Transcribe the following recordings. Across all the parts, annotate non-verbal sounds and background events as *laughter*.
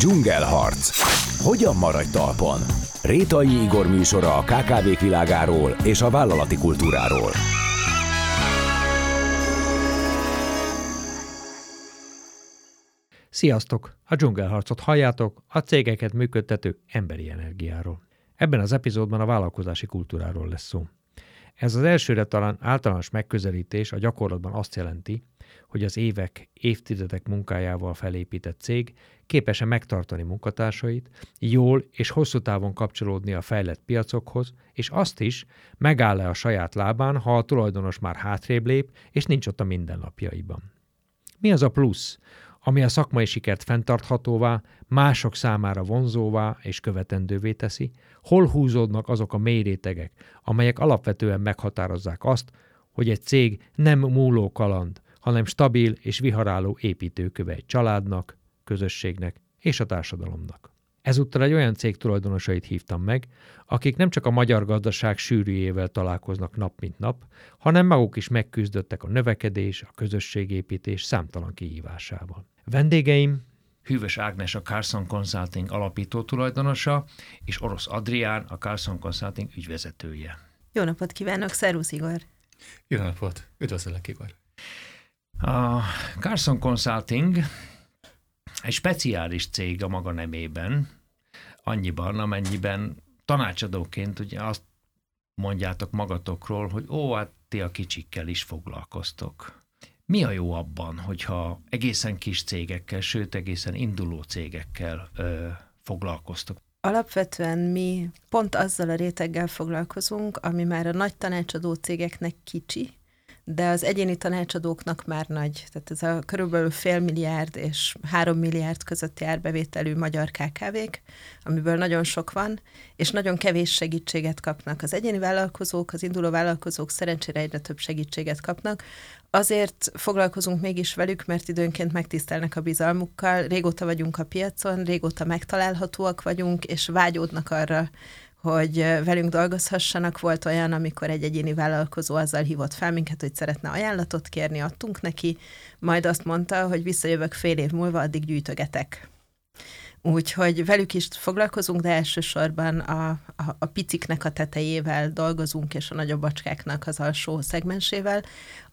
Dzsungelharc. Hogyan maradj talpon? Rétai Igor műsora a KKV-k világáról és a vállalati kultúráról. Sziasztok! A dzsungelharcot halljátok, a cégeket működtető emberi energiáról. Ebben az epizódban a vállalkozási kultúráról lesz szó. Ez az elsőre talán általános megközelítés a gyakorlatban azt jelenti, hogy az évek, évtizedek munkájával felépített cég képes-e megtartani munkatársait, jól és hosszú távon kapcsolódni a fejlett piacokhoz, és azt is, megáll-e a saját lábán, ha a tulajdonos már hátrébb lép, és nincs ott a mindennapjaiban. Mi az a plusz, ami a szakmai sikert fenntarthatóvá, mások számára vonzóvá és követendővé teszi, hol húzódnak azok a mélyrétegek, amelyek alapvetően meghatározzák azt, hogy egy cég nem múló kaland, hanem stabil és viharáló építőköve egy családnak, közösségnek és a társadalomnak. Ezúttal egy olyan cég tulajdonosait hívtam meg, akik nem csak a magyar gazdaság sűrűjével találkoznak nap mint nap, hanem maguk is megküzdöttek a növekedés, a közösségépítés számtalan kihívásával. Vendégeim Hűvös Ágnes a Carson Consulting alapító tulajdonosa, és Orosz Adrián a Carson Consulting ügyvezetője. Jó napot kívánok, szervusz Igor! Jó napot, üdvözöllek Igor! A Carson Consulting egy speciális cég a maga nemében, annyiban, amennyiben tanácsadóként ugye azt mondjátok magatokról, hogy ó, hát ti a kicsikkel is foglalkoztok. Mi a jó abban, hogyha egészen kis cégekkel, sőt egészen induló cégekkel ö, foglalkoztok? Alapvetően mi pont azzal a réteggel foglalkozunk, ami már a nagy tanácsadó cégeknek kicsi, de az egyéni tanácsadóknak már nagy. Tehát ez a körülbelül fél milliárd és három milliárd közötti árbevételű magyar KKV-k, amiből nagyon sok van, és nagyon kevés segítséget kapnak. Az egyéni vállalkozók, az induló vállalkozók szerencsére egyre több segítséget kapnak. Azért foglalkozunk mégis velük, mert időnként megtisztelnek a bizalmukkal, régóta vagyunk a piacon, régóta megtalálhatóak vagyunk, és vágyódnak arra, hogy velünk dolgozhassanak. Volt olyan, amikor egy egyéni vállalkozó azzal hívott fel minket, hogy szeretne ajánlatot kérni, adtunk neki, majd azt mondta, hogy visszajövök fél év múlva, addig gyűjtögetek. Úgyhogy velük is foglalkozunk, de elsősorban a, a, a piciknek a tetejével dolgozunk, és a nagyobb bacskáknak az alsó szegmensével.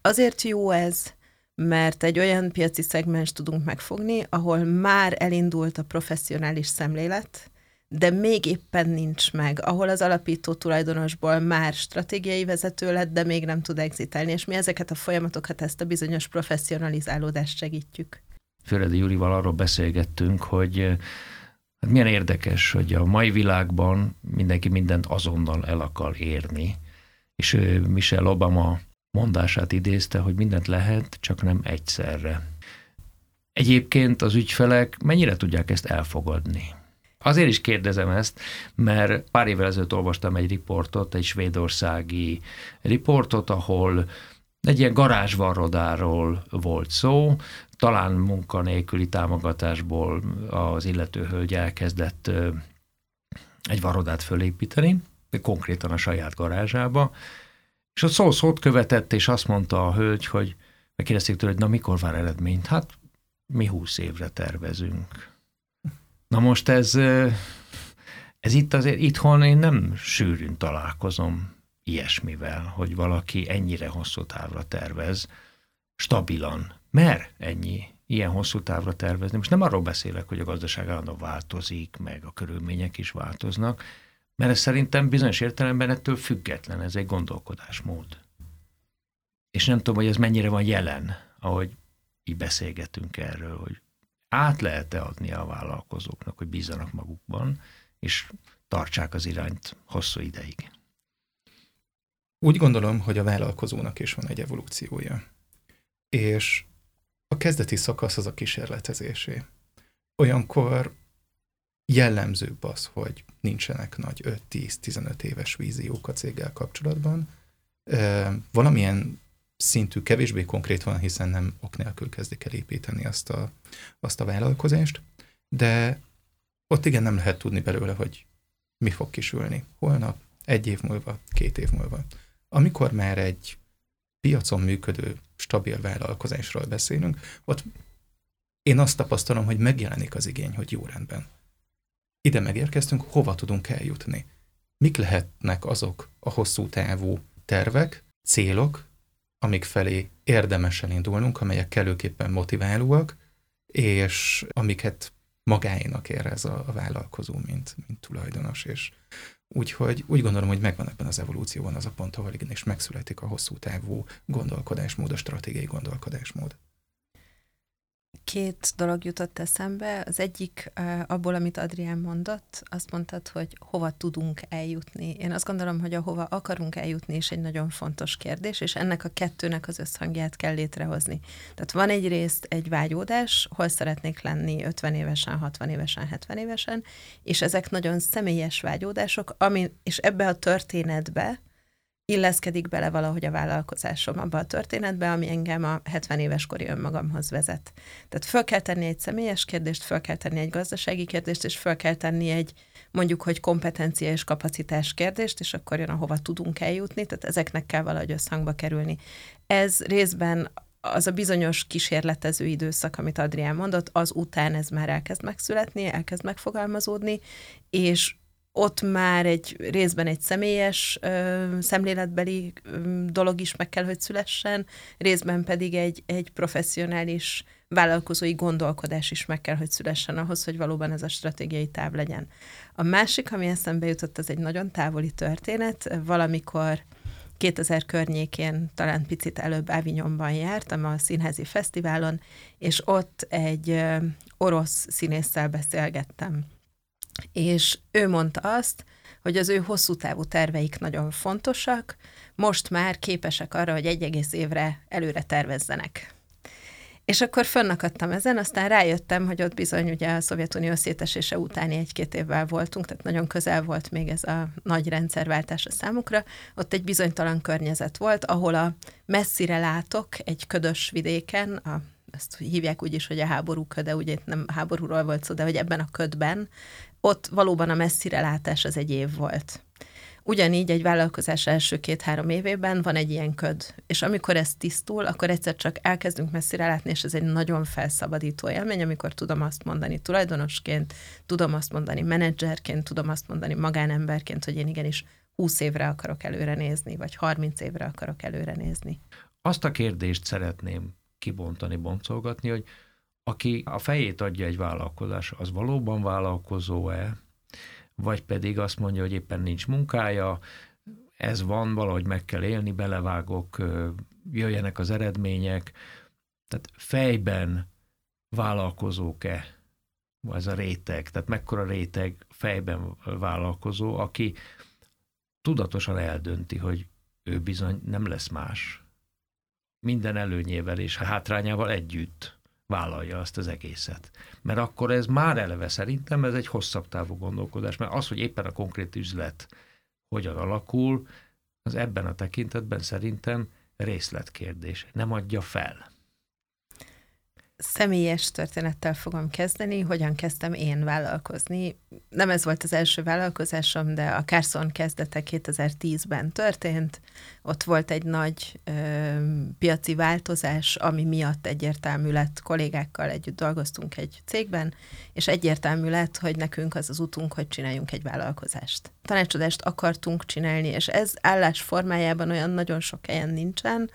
Azért jó ez, mert egy olyan piaci szegmens tudunk megfogni, ahol már elindult a professzionális szemlélet, de még éppen nincs meg, ahol az alapító tulajdonosból már stratégiai vezető lett, de még nem tud exitálni, és mi ezeket a folyamatokat, ezt a bizonyos professzionalizálódást segítjük. Föledi Júlival arról beszélgettünk, hogy hát milyen érdekes, hogy a mai világban mindenki mindent azonnal el akar érni, és Michelle Obama mondását idézte, hogy mindent lehet, csak nem egyszerre. Egyébként az ügyfelek mennyire tudják ezt elfogadni? Azért is kérdezem ezt, mert pár évvel ezelőtt olvastam egy riportot, egy svédországi riportot, ahol egy ilyen garázsvarrodáról volt szó, talán munkanélküli támogatásból az illető hölgy elkezdett egy varodát fölépíteni, konkrétan a saját garázsába, és ott szó szót követett, és azt mondta a hölgy, hogy megkérdezték tőle, hogy na mikor vár eredményt? Hát mi húsz évre tervezünk. Na most ez, ez itt azért itthon én nem sűrűn találkozom ilyesmivel, hogy valaki ennyire hosszú távra tervez, stabilan, mer ennyi ilyen hosszú távra tervezni. Most nem arról beszélek, hogy a gazdaság állandóan változik, meg a körülmények is változnak, mert ez szerintem bizonyos értelemben ettől független, ez egy gondolkodásmód. És nem tudom, hogy ez mennyire van jelen, ahogy így beszélgetünk erről, hogy át lehet-e adni a vállalkozóknak, hogy bízzanak magukban, és tartsák az irányt hosszú ideig. Úgy gondolom, hogy a vállalkozónak is van egy evolúciója. És a kezdeti szakasz az a kísérletezésé. Olyankor jellemzőbb az, hogy nincsenek nagy 5-10-15 éves víziók a céggel kapcsolatban. Valamilyen szintű kevésbé konkrét van, hiszen nem ok nélkül kezdik el építeni azt a, azt a vállalkozást, de ott igen nem lehet tudni belőle, hogy mi fog kisülni holnap, egy év múlva, két év múlva. Amikor már egy piacon működő, stabil vállalkozásról beszélünk, ott én azt tapasztalom, hogy megjelenik az igény, hogy jó rendben. Ide megérkeztünk, hova tudunk eljutni? Mik lehetnek azok a hosszú távú tervek, célok, amik felé érdemes elindulnunk, amelyek kellőképpen motiválóak, és amiket magáénak érez a, a vállalkozó, mint, mint tulajdonos, és Úgyhogy úgy gondolom, hogy megvan ebben az evolúcióban az a pont, ahol igenis megszületik a hosszú távú gondolkodásmód, a stratégiai gondolkodásmód. Két dolog jutott eszembe. Az egyik abból, amit Adrián mondott, azt mondtad, hogy hova tudunk eljutni. Én azt gondolom, hogy a hova akarunk eljutni is egy nagyon fontos kérdés, és ennek a kettőnek az összhangját kell létrehozni. Tehát van egy részt egy vágyódás, hol szeretnék lenni 50 évesen, 60 évesen, 70 évesen, és ezek nagyon személyes vágyódások, ami, és ebbe a történetbe illeszkedik bele valahogy a vállalkozásom abba a történetbe, ami engem a 70 éves kori önmagamhoz vezet. Tehát föl kell tenni egy személyes kérdést, föl kell tenni egy gazdasági kérdést, és föl kell tenni egy mondjuk, hogy kompetencia és kapacitás kérdést, és akkor jön, ahova tudunk eljutni, tehát ezeknek kell valahogy összhangba kerülni. Ez részben az a bizonyos kísérletező időszak, amit Adrián mondott, az után ez már elkezd megszületni, elkezd megfogalmazódni, és ott már egy részben egy személyes ö, szemléletbeli ö, dolog is meg kell, hogy szülessen, részben pedig egy, egy professzionális vállalkozói gondolkodás is meg kell, hogy szülessen ahhoz, hogy valóban ez a stratégiai táv legyen. A másik, ami eszembe jutott, az egy nagyon távoli történet. Valamikor 2000 környékén, talán picit előbb Avignonban jártam a színházi fesztiválon, és ott egy orosz színésszel beszélgettem és ő mondta azt, hogy az ő hosszú távú terveik nagyon fontosak, most már képesek arra, hogy egy egész évre előre tervezzenek. És akkor fönnakadtam ezen, aztán rájöttem, hogy ott bizony ugye a Szovjetunió szétesése utáni egy-két évvel voltunk, tehát nagyon közel volt még ez a nagy rendszerváltás a számukra. Ott egy bizonytalan környezet volt, ahol a messzire látok egy ködös vidéken, a ezt hívják úgy is, hogy a háború köde, ugye itt nem háborúról volt szó, de hogy ebben a ködben ott valóban a messzire látás az egy év volt. Ugyanígy egy vállalkozás első két-három évében van egy ilyen köd, és amikor ez tisztul, akkor egyszer csak elkezdünk messzire látni, és ez egy nagyon felszabadító élmény, amikor tudom azt mondani tulajdonosként, tudom azt mondani menedzserként, tudom azt mondani magánemberként, hogy én igenis 20 évre akarok előre nézni, vagy 30 évre akarok előre nézni. Azt a kérdést szeretném kibontani, boncolgatni, hogy aki a fejét adja egy vállalkozás, az valóban vállalkozó-e, vagy pedig azt mondja, hogy éppen nincs munkája, ez van, valahogy meg kell élni, belevágok, jöjjenek az eredmények. Tehát fejben vállalkozók-e ez a réteg, tehát mekkora réteg fejben vállalkozó, aki tudatosan eldönti, hogy ő bizony nem lesz más. Minden előnyével és hátrányával együtt vállalja azt az egészet. Mert akkor ez már eleve szerintem ez egy hosszabb távú gondolkodás, mert az, hogy éppen a konkrét üzlet hogyan alakul, az ebben a tekintetben szerintem részletkérdés. Nem adja fel személyes történettel fogom kezdeni, hogyan kezdtem én vállalkozni. Nem ez volt az első vállalkozásom, de a Carson kezdete 2010-ben történt. Ott volt egy nagy ö, piaci változás, ami miatt egyértelmű lett, kollégákkal együtt dolgoztunk egy cégben, és egyértelmű lett, hogy nekünk az az utunk, hogy csináljunk egy vállalkozást. Tanácsadást akartunk csinálni, és ez állás formájában olyan nagyon sok helyen nincsen,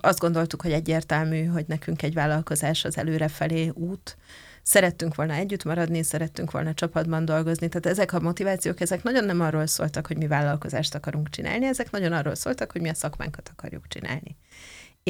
azt gondoltuk, hogy egyértelmű, hogy nekünk egy vállalkozás az előrefelé út. Szerettünk volna együtt maradni, szerettünk volna csapatban dolgozni. Tehát ezek a motivációk, ezek nagyon nem arról szóltak, hogy mi vállalkozást akarunk csinálni, ezek nagyon arról szóltak, hogy mi a szakmánkat akarjuk csinálni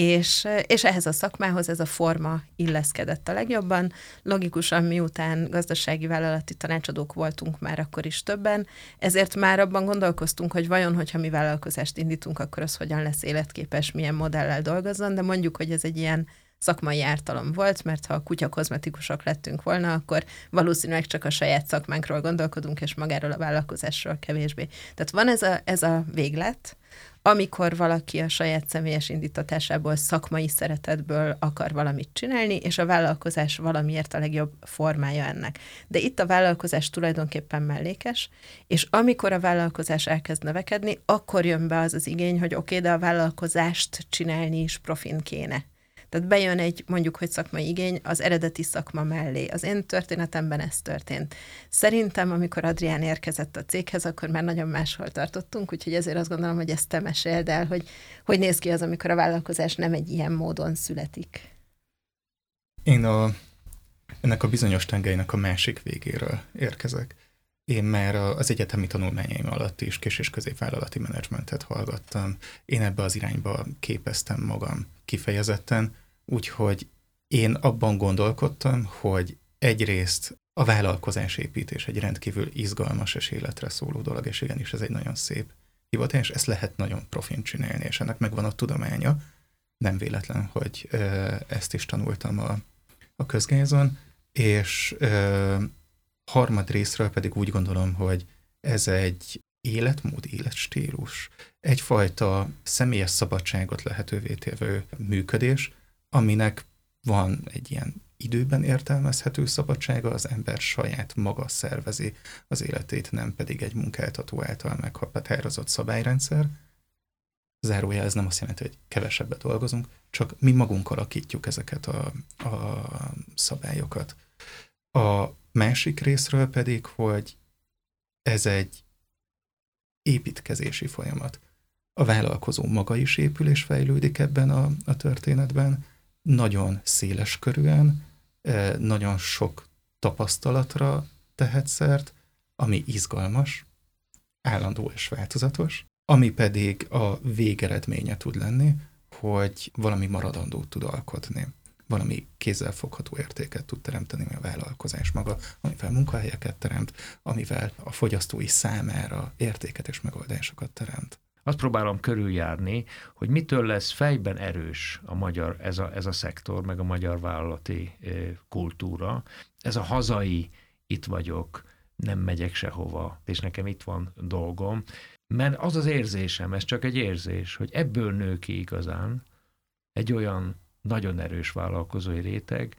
és, és ehhez a szakmához ez a forma illeszkedett a legjobban. Logikusan miután gazdasági vállalati tanácsadók voltunk már akkor is többen, ezért már abban gondolkoztunk, hogy vajon, hogyha mi vállalkozást indítunk, akkor az hogyan lesz életképes, milyen modellel dolgozzon, de mondjuk, hogy ez egy ilyen szakmai ártalom volt, mert ha a kutya kozmetikusok lettünk volna, akkor valószínűleg csak a saját szakmánkról gondolkodunk, és magáról a vállalkozásról kevésbé. Tehát van ez a, ez a véglet, amikor valaki a saját személyes indítatásából, szakmai szeretetből akar valamit csinálni, és a vállalkozás valamiért a legjobb formája ennek. De itt a vállalkozás tulajdonképpen mellékes, és amikor a vállalkozás elkezd növekedni, akkor jön be az az igény, hogy oké, okay, de a vállalkozást csinálni is profin kéne. Tehát bejön egy mondjuk, hogy szakmai igény az eredeti szakma mellé. Az én történetemben ez történt. Szerintem, amikor Adrián érkezett a céghez, akkor már nagyon máshol tartottunk, úgyhogy ezért azt gondolom, hogy ezt te meséld el, hogy hogy néz ki az, amikor a vállalkozás nem egy ilyen módon születik. Én a, ennek a bizonyos tengelynek a másik végéről érkezek. Én már az egyetemi tanulmányaim alatt is kis- és középvállalati menedzsmentet hallgattam. Én ebbe az irányba képeztem magam kifejezetten, úgyhogy én abban gondolkodtam, hogy egyrészt a vállalkozás építés egy rendkívül izgalmas és életre szóló dolog, és igenis ez egy nagyon szép hivatás, ezt lehet nagyon profin csinálni, és ennek megvan a tudománya. Nem véletlen, hogy ezt is tanultam a, a közgázon, és ö, harmad részről pedig úgy gondolom, hogy ez egy életmód, életstílus, egyfajta személyes szabadságot lehetővé tévő működés, aminek van egy ilyen időben értelmezhető szabadsága, az ember saját maga szervezi az életét, nem pedig egy munkáltató által meghatározott szabályrendszer. Zárójel ez nem azt jelenti, hogy kevesebbet dolgozunk, csak mi magunk alakítjuk ezeket a, a szabályokat. A másik részről pedig, hogy ez egy építkezési folyamat. A vállalkozó maga is épül és fejlődik ebben a, a történetben, nagyon széles körűen, nagyon sok tapasztalatra tehet szert, ami izgalmas, állandó és változatos, ami pedig a végeredménye tud lenni, hogy valami maradandót tud alkotni valami kézzelfogható értéket tud teremteni a vállalkozás maga, amivel munkahelyeket teremt, amivel a fogyasztói számára értéket és megoldásokat teremt. Azt próbálom körüljárni, hogy mitől lesz fejben erős a magyar, ez a, ez a szektor, meg a magyar vállalati kultúra. Ez a hazai, itt vagyok, nem megyek sehova, és nekem itt van dolgom. Mert az az érzésem, ez csak egy érzés, hogy ebből nő ki igazán egy olyan nagyon erős vállalkozói réteg,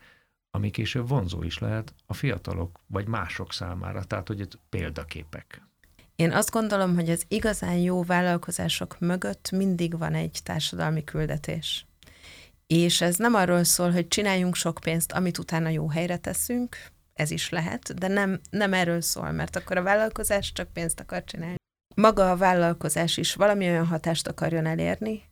ami később vonzó is lehet a fiatalok vagy mások számára, tehát hogy itt példaképek. Én azt gondolom, hogy az igazán jó vállalkozások mögött mindig van egy társadalmi küldetés. És ez nem arról szól, hogy csináljunk sok pénzt, amit utána jó helyre teszünk, ez is lehet, de nem, nem erről szól, mert akkor a vállalkozás csak pénzt akar csinálni. Maga a vállalkozás is valami olyan hatást akarjon elérni,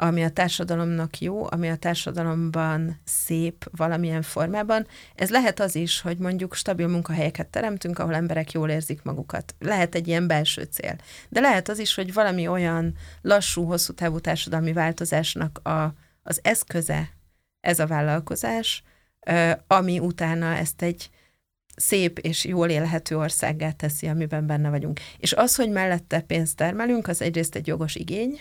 ami a társadalomnak jó, ami a társadalomban szép valamilyen formában. Ez lehet az is, hogy mondjuk stabil munkahelyeket teremtünk, ahol emberek jól érzik magukat. Lehet egy ilyen belső cél. De lehet az is, hogy valami olyan lassú, hosszú távú társadalmi változásnak a, az eszköze ez a vállalkozás, ami utána ezt egy szép és jól élhető országgá teszi, amiben benne vagyunk. És az, hogy mellette pénzt termelünk, az egyrészt egy jogos igény,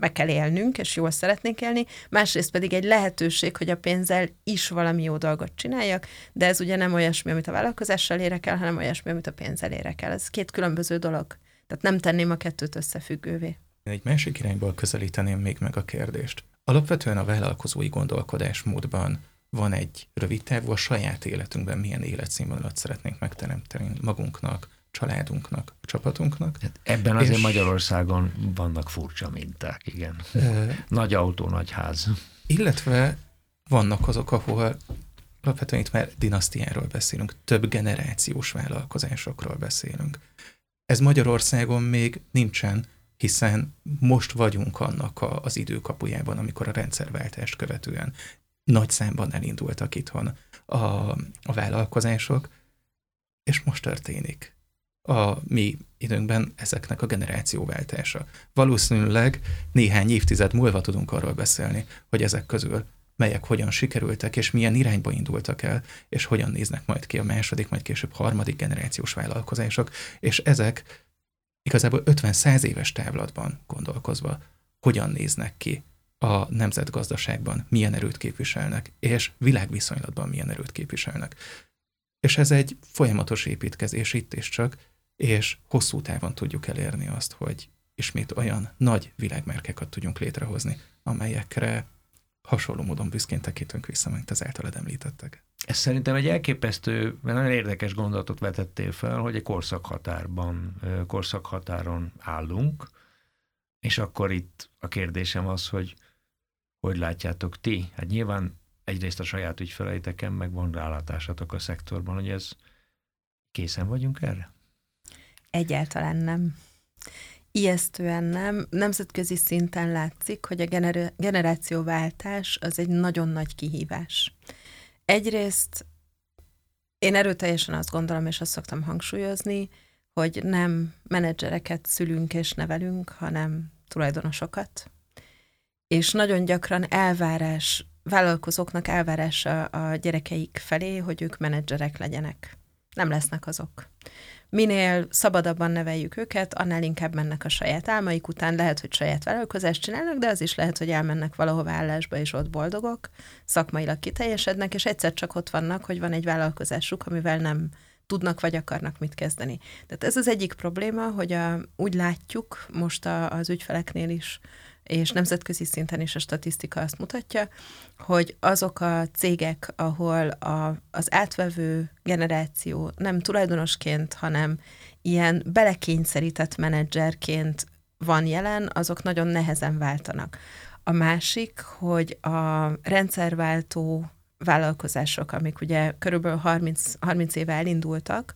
meg kell élnünk, és jól szeretnénk élni, másrészt pedig egy lehetőség, hogy a pénzzel is valami jó dolgot csináljak, de ez ugye nem olyasmi, amit a vállalkozással érek el, hanem olyasmi, amit a pénzzel érek el. Ez két különböző dolog. Tehát nem tenném a kettőt összefüggővé. Egy másik irányból közelíteném még meg a kérdést. Alapvetően a vállalkozói gondolkodásmódban van egy rövid távú, a saját életünkben milyen életszínvonalat szeretnénk megteremteni magunknak, családunknak, csapatunknak. Hát ebben azért és... Magyarországon vannak furcsa minták, igen. E... Nagy autó, nagy ház. Illetve vannak azok, ahol alapvetően itt már dinasztiáról beszélünk, több generációs vállalkozásokról beszélünk. Ez Magyarországon még nincsen, hiszen most vagyunk annak a, az időkapujában, amikor a rendszerváltást követően nagy számban elindultak itthon a, a vállalkozások, és most történik a mi időnkben ezeknek a generációváltása. Valószínűleg néhány évtized múlva tudunk arról beszélni, hogy ezek közül melyek hogyan sikerültek, és milyen irányba indultak el, és hogyan néznek majd ki a második, majd később harmadik generációs vállalkozások, és ezek igazából 50-100 éves távlatban gondolkozva hogyan néznek ki a nemzetgazdaságban, milyen erőt képviselnek, és világviszonylatban milyen erőt képviselnek. És ez egy folyamatos építkezés itt is csak, és hosszú távon tudjuk elérni azt, hogy ismét olyan nagy világmárkákat tudjunk létrehozni, amelyekre hasonló módon büszkén tekintünk vissza, mint az általad említettek. Ez szerintem egy elképesztő, mert nagyon érdekes gondolatot vetettél fel, hogy egy korszakhatárban, korszakhatáron állunk, és akkor itt a kérdésem az, hogy hogy látjátok ti? Hát nyilván egyrészt a saját ügyfeleiteken, meg van rálátásatok a szektorban, hogy ez készen vagyunk erre? Egyáltalán nem. Ijesztően nem. Nemzetközi szinten látszik, hogy a gener- generációváltás az egy nagyon nagy kihívás. Egyrészt én erőteljesen azt gondolom, és azt szoktam hangsúlyozni, hogy nem menedzsereket szülünk és nevelünk, hanem tulajdonosokat. És nagyon gyakran elvárás, vállalkozóknak elvárása a gyerekeik felé, hogy ők menedzserek legyenek. Nem lesznek azok minél szabadabban neveljük őket, annál inkább mennek a saját álmaik után. Lehet, hogy saját vállalkozást csinálnak, de az is lehet, hogy elmennek valahova állásba, és ott boldogok, szakmailag kiteljesednek, és egyszer csak ott vannak, hogy van egy vállalkozásuk, amivel nem tudnak vagy akarnak mit kezdeni. Tehát ez az egyik probléma, hogy a, úgy látjuk most a, az ügyfeleknél is, és nemzetközi szinten is a statisztika azt mutatja, hogy azok a cégek, ahol a, az átvevő generáció nem tulajdonosként, hanem ilyen belekényszerített menedzserként van jelen, azok nagyon nehezen váltanak. A másik, hogy a rendszerváltó vállalkozások, amik ugye körülbelül 30, 30 éve elindultak,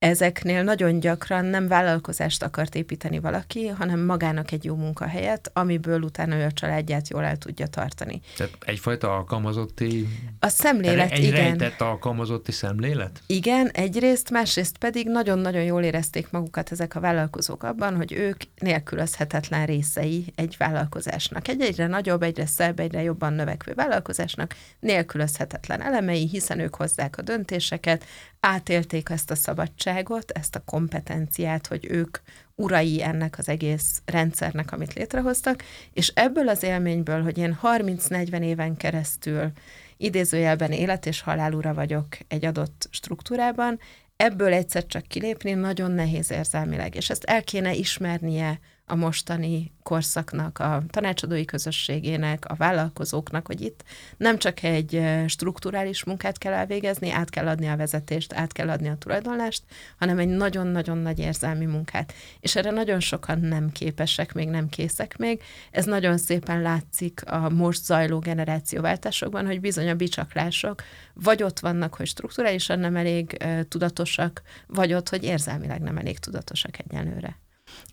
ezeknél nagyon gyakran nem vállalkozást akart építeni valaki, hanem magának egy jó munkahelyet, amiből utána ő a családját jól el tudja tartani. Tehát egyfajta alkalmazotti... A szemlélet, egy igen. rejtett alkalmazotti szemlélet? Igen, egyrészt, másrészt pedig nagyon-nagyon jól érezték magukat ezek a vállalkozók abban, hogy ők nélkülözhetetlen részei egy vállalkozásnak. Egy egyre nagyobb, egyre szebb, egyre jobban növekvő vállalkozásnak nélkülözhetetlen elemei, hiszen ők hozzák a döntéseket, átélték ezt a szabadságot, ezt a kompetenciát, hogy ők urai ennek az egész rendszernek, amit létrehoztak, és ebből az élményből, hogy én 30-40 éven keresztül idézőjelben élet és halál ura vagyok egy adott struktúrában, ebből egyszer csak kilépni nagyon nehéz érzelmileg, és ezt el kéne ismernie a mostani korszaknak, a tanácsadói közösségének, a vállalkozóknak, hogy itt nem csak egy strukturális munkát kell elvégezni, át kell adni a vezetést, át kell adni a tulajdonlást, hanem egy nagyon-nagyon nagy érzelmi munkát. És erre nagyon sokan nem képesek, még nem készek még. Ez nagyon szépen látszik a most zajló generációváltásokban, hogy bizony a bicsaklások vagy ott vannak, hogy strukturálisan nem elég tudatosak, vagy ott, hogy érzelmileg nem elég tudatosak egyenlőre.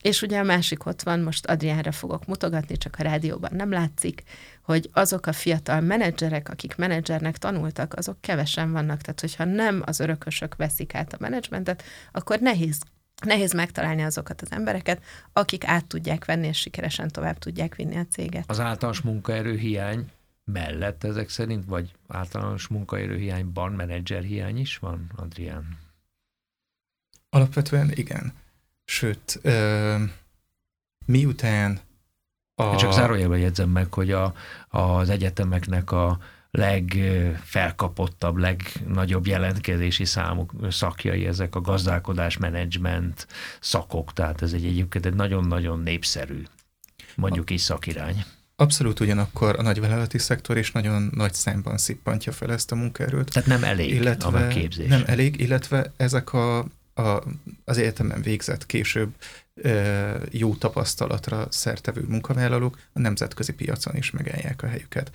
És ugye a másik ott van, most Adriánra fogok mutogatni, csak a rádióban nem látszik, hogy azok a fiatal menedzserek, akik menedzsernek tanultak, azok kevesen vannak. Tehát, hogyha nem az örökösök veszik át a menedzsmentet, akkor nehéz Nehéz megtalálni azokat az embereket, akik át tudják venni, és sikeresen tovább tudják vinni a céget. Az általános munkaerő hiány mellett ezek szerint, vagy általános munkaerő hiányban menedzser hiány is van, Adrián? Alapvetően igen. Sőt, ö, miután a... Csak zárójelben jegyzem meg, hogy a, az egyetemeknek a legfelkapottabb, legnagyobb jelentkezési számok, szakjai ezek a gazdálkodás, menedzsment szakok, tehát ez egy egyébként egy nagyon-nagyon népszerű, mondjuk is szakirány. Abszolút ugyanakkor a nagyvállalati szektor is nagyon nagy számban szippantja fel ezt a munkaerőt. Tehát nem elég illetve, a képzés. Nem elég, illetve ezek a a, az egyetemen végzett később jó tapasztalatra szertevő munkavállalók a nemzetközi piacon is megállják a helyüket.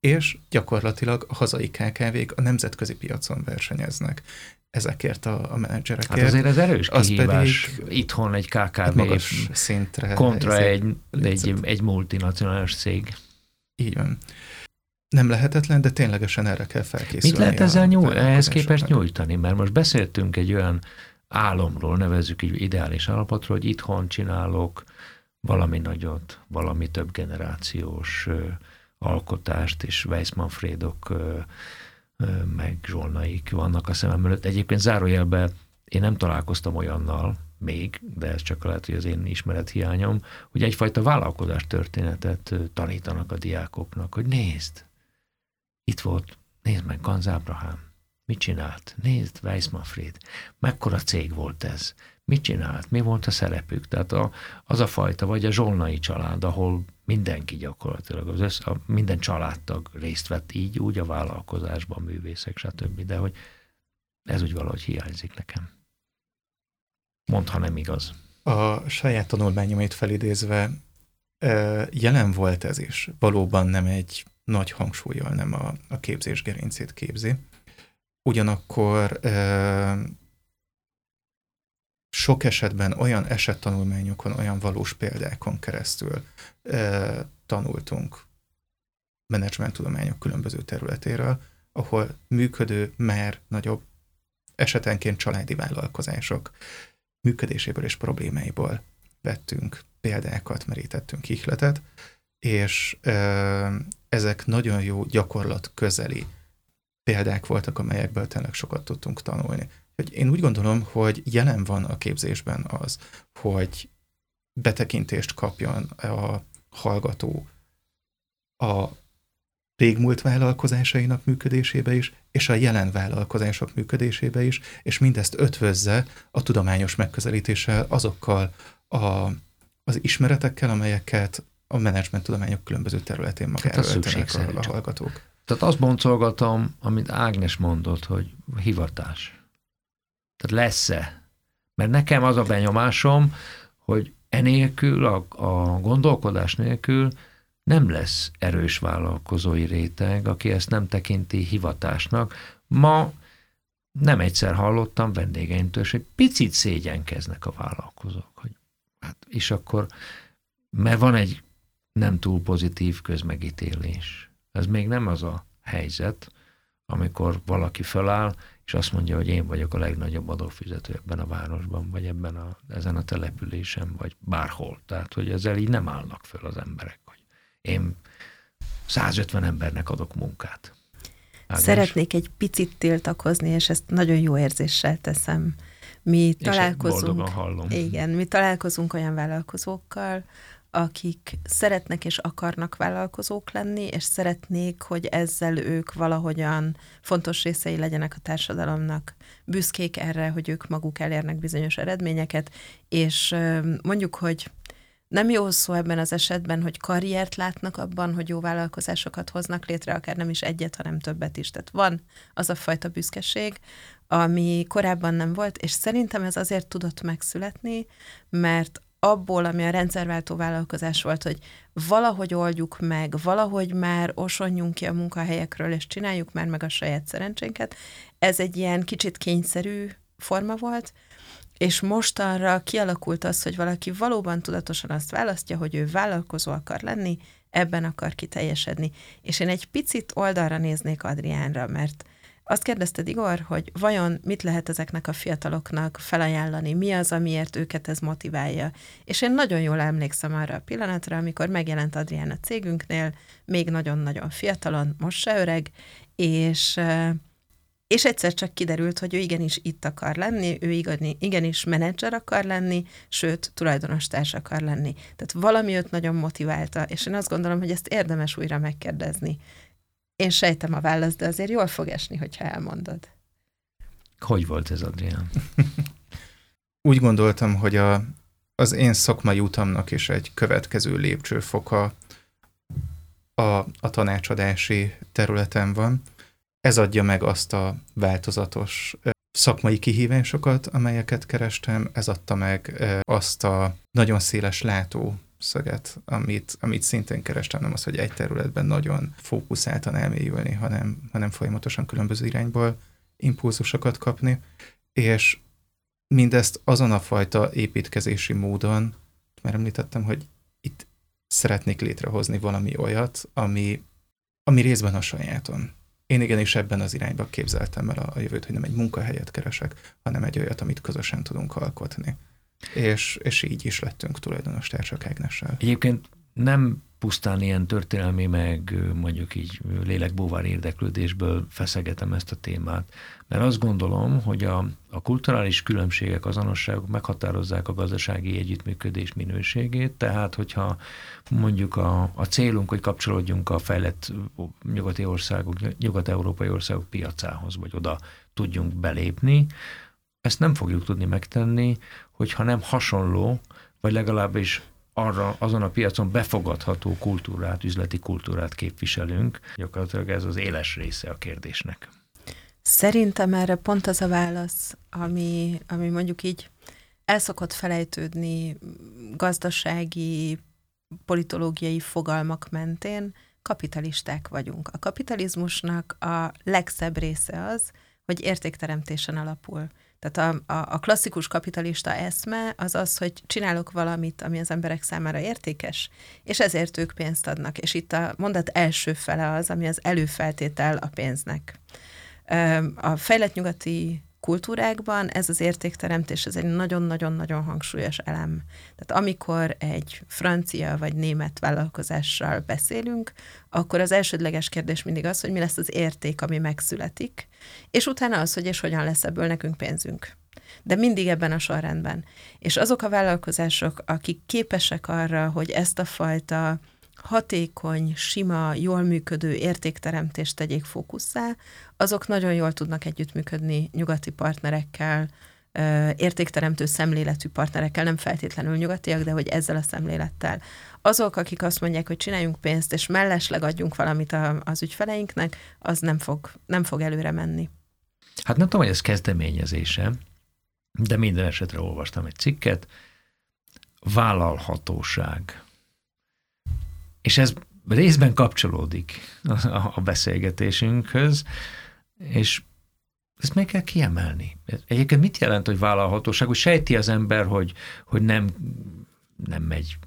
És gyakorlatilag a hazai KKV-k a nemzetközi piacon versenyeznek ezekért a, a menedzserekért. Hát azért ez erős kihívás az pedig itthon egy KKV hát magas szintre kontra egy, egy, egy multinacionális cég. Így van. Nem lehetetlen, de ténylegesen erre kell felkészülni. Mit lehet ezzel nyújtani, ehhez képest nyújtani? Mert most beszéltünk egy olyan álomról, nevezzük így ideális állapotról, hogy itthon csinálok valami nagyot, valami több generációs ö, alkotást, és Weissmanfrédok, ö, ö, meg Zsolnaik vannak a szemem előtt. Egyébként zárójelben én nem találkoztam olyannal, még, de ez csak lehet, hogy az én ismerethiányom, hogy egyfajta vállalkozás történetet tanítanak a diákoknak, hogy nézd, itt volt, nézd meg, Ganz Ábrahám, Mit csinált? Nézd, Weissmanfried, mekkora cég volt ez? Mit csinált? Mi volt a szerepük? Tehát a, az a fajta, vagy a zsolnai család, ahol mindenki gyakorlatilag, az össze, a, minden családtag részt vett így, úgy a vállalkozásban, művészek, stb. De hogy ez úgy valahogy hiányzik nekem. Mondd, ha nem igaz. A saját tanulmányomait felidézve Jelen volt ez is. Valóban nem egy nagy hangsúlyjal nem a, a képzés gerincét képzi. Ugyanakkor sok esetben olyan esettanulmányokon, olyan valós példákon keresztül tanultunk menedzsmenttudományok különböző területéről, ahol működő, már nagyobb, esetenként családi vállalkozások működéséből és problémáiból vettünk példákat, merítettünk ihletet, és ö, ezek nagyon jó gyakorlat közeli példák voltak, amelyekből tényleg sokat tudtunk tanulni. Hogy én úgy gondolom, hogy jelen van a képzésben az, hogy betekintést kapjon a hallgató a régmúlt vállalkozásainak működésébe is, és a jelen vállalkozások működésébe is, és mindezt ötvözze a tudományos megközelítéssel azokkal a, az ismeretekkel, amelyeket a menedzsment tudományok különböző területén magára hát a hallgatók. Tehát azt boncolgatom, amit Ágnes mondott, hogy hivatás. Tehát lesz-e? Mert nekem az a benyomásom, hogy enélkül, a, a gondolkodás nélkül nem lesz erős vállalkozói réteg, aki ezt nem tekinti hivatásnak. Ma nem egyszer hallottam vendégeimtől, hogy picit szégyenkeznek a vállalkozók, hogy hát, és akkor, mert van egy nem túl pozitív közmegítélés. Ez még nem az a helyzet, amikor valaki föláll, és azt mondja, hogy én vagyok a legnagyobb adófizető ebben a városban, vagy ebben a, ezen a településen, vagy bárhol. Tehát, hogy ezzel így nem állnak föl az emberek én 150 embernek adok munkát. Ágnes? Szeretnék egy picit tiltakozni, és ezt nagyon jó érzéssel teszem. Mi és találkozunk, hallom. igen, mi találkozunk olyan vállalkozókkal, akik szeretnek és akarnak vállalkozók lenni, és szeretnék, hogy ezzel ők valahogyan fontos részei legyenek a társadalomnak. Büszkék erre, hogy ők maguk elérnek bizonyos eredményeket, és mondjuk, hogy nem jó szó ebben az esetben, hogy karriert látnak abban, hogy jó vállalkozásokat hoznak létre, akár nem is egyet, hanem többet is. Tehát van az a fajta büszkeség, ami korábban nem volt, és szerintem ez azért tudott megszületni, mert abból, ami a rendszerváltó vállalkozás volt, hogy valahogy oldjuk meg, valahogy már osonjunk ki a munkahelyekről, és csináljuk már meg a saját szerencsénket, ez egy ilyen kicsit kényszerű forma volt, és mostanra kialakult az, hogy valaki valóban tudatosan azt választja, hogy ő vállalkozó akar lenni, ebben akar kiteljesedni. És én egy picit oldalra néznék Adriánra, mert azt kérdezted, Igor, hogy vajon mit lehet ezeknek a fiataloknak felajánlani, mi az, amiért őket ez motiválja. És én nagyon jól emlékszem arra a pillanatra, amikor megjelent Adrián a cégünknél, még nagyon-nagyon fiatalon, most se öreg, és és egyszer csak kiderült, hogy ő igenis itt akar lenni, ő igenis menedzser akar lenni, sőt, tulajdonos társ akar lenni. Tehát valami őt nagyon motiválta, és én azt gondolom, hogy ezt érdemes újra megkérdezni. Én sejtem a választ, de azért jól fog esni, hogyha elmondod. Hogy volt ez, Adrián? *laughs* Úgy gondoltam, hogy a, az én szakmai utamnak is egy következő lépcsőfoka a, a tanácsadási területen van, ez adja meg azt a változatos szakmai kihívásokat, amelyeket kerestem, ez adta meg azt a nagyon széles látószöget, amit, amit szintén kerestem, nem az, hogy egy területben nagyon fókuszáltan elmélyülni, hanem, hanem folyamatosan különböző irányból impulzusokat kapni, és mindezt azon a fajta építkezési módon, mert említettem, hogy itt szeretnék létrehozni valami olyat, ami, ami részben a sajátom én igenis ebben az irányba képzeltem el a, jövőt, hogy nem egy munkahelyet keresek, hanem egy olyat, amit közösen tudunk alkotni. És, és így is lettünk tulajdonos társak Ágnessel. Egyébként nem pusztán ilyen történelmi, meg mondjuk így lélekbóvár érdeklődésből feszegetem ezt a témát, mert azt gondolom, hogy a, a kulturális különbségek, azonosságok meghatározzák a gazdasági együttműködés minőségét, tehát hogyha mondjuk a, a célunk, hogy kapcsolódjunk a fejlett nyugati országok, nyugat-európai országok piacához, vagy oda tudjunk belépni, ezt nem fogjuk tudni megtenni, hogyha nem hasonló, vagy legalábbis arra azon a piacon befogadható kultúrát, üzleti kultúrát képviselünk. Gyakorlatilag ez az éles része a kérdésnek. Szerintem erre pont az a válasz, ami, ami mondjuk így el szokott felejtődni gazdasági politológiai fogalmak mentén kapitalisták vagyunk. A kapitalizmusnak a legszebb része az, hogy értékteremtésen alapul. Tehát a, a, a klasszikus kapitalista eszme az az, hogy csinálok valamit, ami az emberek számára értékes, és ezért ők pénzt adnak. És itt a mondat első fele az, ami az előfeltétel a pénznek. A fejlett nyugati kultúrákban ez az értékteremtés, ez egy nagyon-nagyon-nagyon hangsúlyos elem. Tehát amikor egy francia vagy német vállalkozással beszélünk, akkor az elsődleges kérdés mindig az, hogy mi lesz az érték, ami megszületik, és utána az, hogy és hogyan lesz ebből nekünk pénzünk. De mindig ebben a sorrendben. És azok a vállalkozások, akik képesek arra, hogy ezt a fajta hatékony, sima, jól működő értékteremtést tegyék fókuszá, azok nagyon jól tudnak együttműködni nyugati partnerekkel, értékteremtő szemléletű partnerekkel, nem feltétlenül nyugatiak, de hogy ezzel a szemlélettel. Azok, akik azt mondják, hogy csináljunk pénzt, és mellesleg adjunk valamit a, az ügyfeleinknek, az nem fog, nem fog előre menni. Hát nem tudom, hogy ez kezdeményezése, de minden esetre olvastam egy cikket, vállalhatóság és ez részben kapcsolódik a beszélgetésünkhöz, és ezt meg kell kiemelni. Egyébként mit jelent, hogy vállalhatóság? Hogy sejti az ember, hogy, hogy nem, nem megy,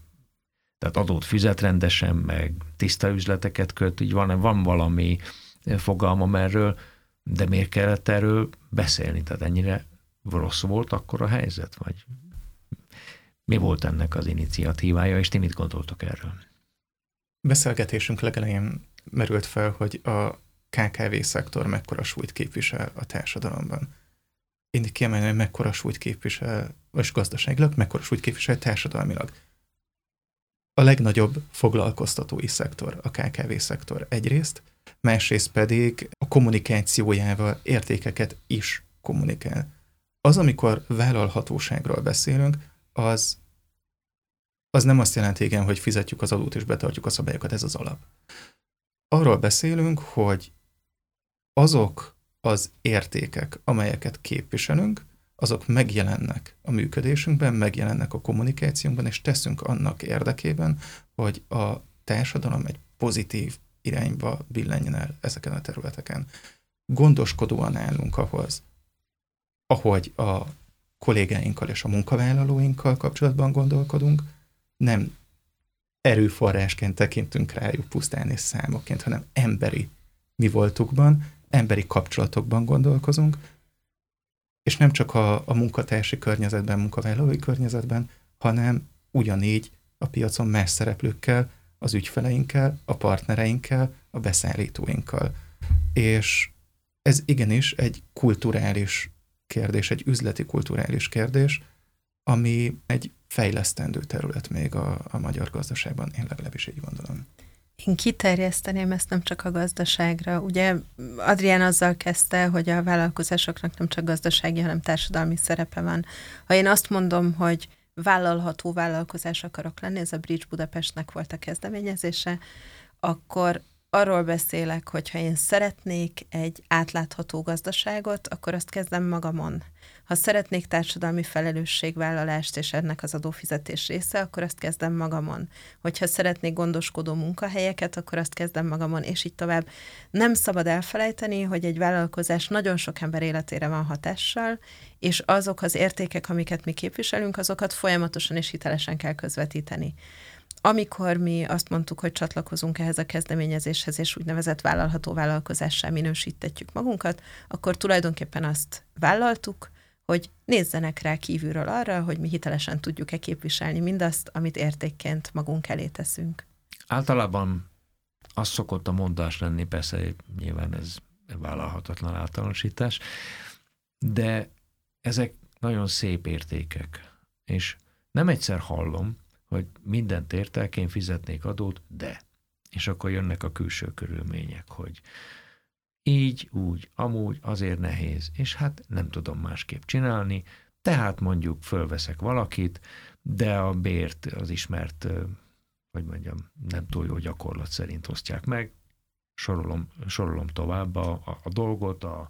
tehát adót fizet rendesen, meg tiszta üzleteket köt, így van, van valami fogalmam erről, de miért kellett erről beszélni? Tehát ennyire rossz volt akkor a helyzet? Vagy mi volt ennek az iniciatívája, és ti mit gondoltok erről? Beszélgetésünk legelején merült fel, hogy a KKV szektor mekkora súlyt képvisel a társadalomban. Én kiemelni, hogy mekkora súlyt képvisel, vagy gazdaságilag, mekkora súlyt képvisel társadalmilag. A legnagyobb foglalkoztatói szektor, a KKV szektor egyrészt, másrészt pedig a kommunikációjával értékeket is kommunikál. Az, amikor vállalhatóságról beszélünk, az az nem azt jelenti, igen, hogy fizetjük az adót és betartjuk a szabályokat, ez az alap. Arról beszélünk, hogy azok az értékek, amelyeket képviselünk, azok megjelennek a működésünkben, megjelennek a kommunikációnkban, és teszünk annak érdekében, hogy a társadalom egy pozitív irányba billenjen el ezeken a területeken. Gondoskodóan állunk ahhoz, ahogy a kollégáinkkal és a munkavállalóinkkal kapcsolatban gondolkodunk, nem erőforrásként tekintünk rájuk pusztán és számokként, hanem emberi mi voltukban, emberi kapcsolatokban gondolkozunk, és nem csak a, a munkatársi környezetben, munkavállalói környezetben, hanem ugyanígy a piacon más szereplőkkel, az ügyfeleinkkel, a partnereinkkel, a beszállítóinkkal. És ez igenis egy kulturális kérdés, egy üzleti kulturális kérdés, ami egy fejlesztendő terület még a, a magyar gazdaságban, én legalábbis így gondolom. Én kiterjeszteném ezt nem csak a gazdaságra. Ugye Adrián azzal kezdte, hogy a vállalkozásoknak nem csak gazdasági, hanem társadalmi szerepe van. Ha én azt mondom, hogy vállalható vállalkozás akarok lenni, ez a Bridge Budapestnek volt a kezdeményezése, akkor arról beszélek, hogy ha én szeretnék egy átlátható gazdaságot, akkor azt kezdem magamon. Ha szeretnék társadalmi felelősségvállalást és ennek az adófizetés része, akkor azt kezdem magamon. Hogyha szeretnék gondoskodó munkahelyeket, akkor azt kezdem magamon, és így tovább. Nem szabad elfelejteni, hogy egy vállalkozás nagyon sok ember életére van hatással, és azok az értékek, amiket mi képviselünk, azokat folyamatosan és hitelesen kell közvetíteni amikor mi azt mondtuk, hogy csatlakozunk ehhez a kezdeményezéshez, és úgynevezett vállalható vállalkozással minősítetjük magunkat, akkor tulajdonképpen azt vállaltuk, hogy nézzenek rá kívülről arra, hogy mi hitelesen tudjuk-e képviselni mindazt, amit értékként magunk elé teszünk. Általában az szokott a mondás lenni, persze nyilván ez vállalhatatlan általánosítás, de ezek nagyon szép értékek, és nem egyszer hallom, hogy mindent értek, én fizetnék adót, de. És akkor jönnek a külső körülmények, hogy így, úgy, amúgy, azért nehéz, és hát nem tudom másképp csinálni, tehát mondjuk fölveszek valakit, de a bért az ismert, hogy mondjam, nem túl jó gyakorlat szerint osztják meg, sorolom, sorolom tovább a, a, a dolgot, a,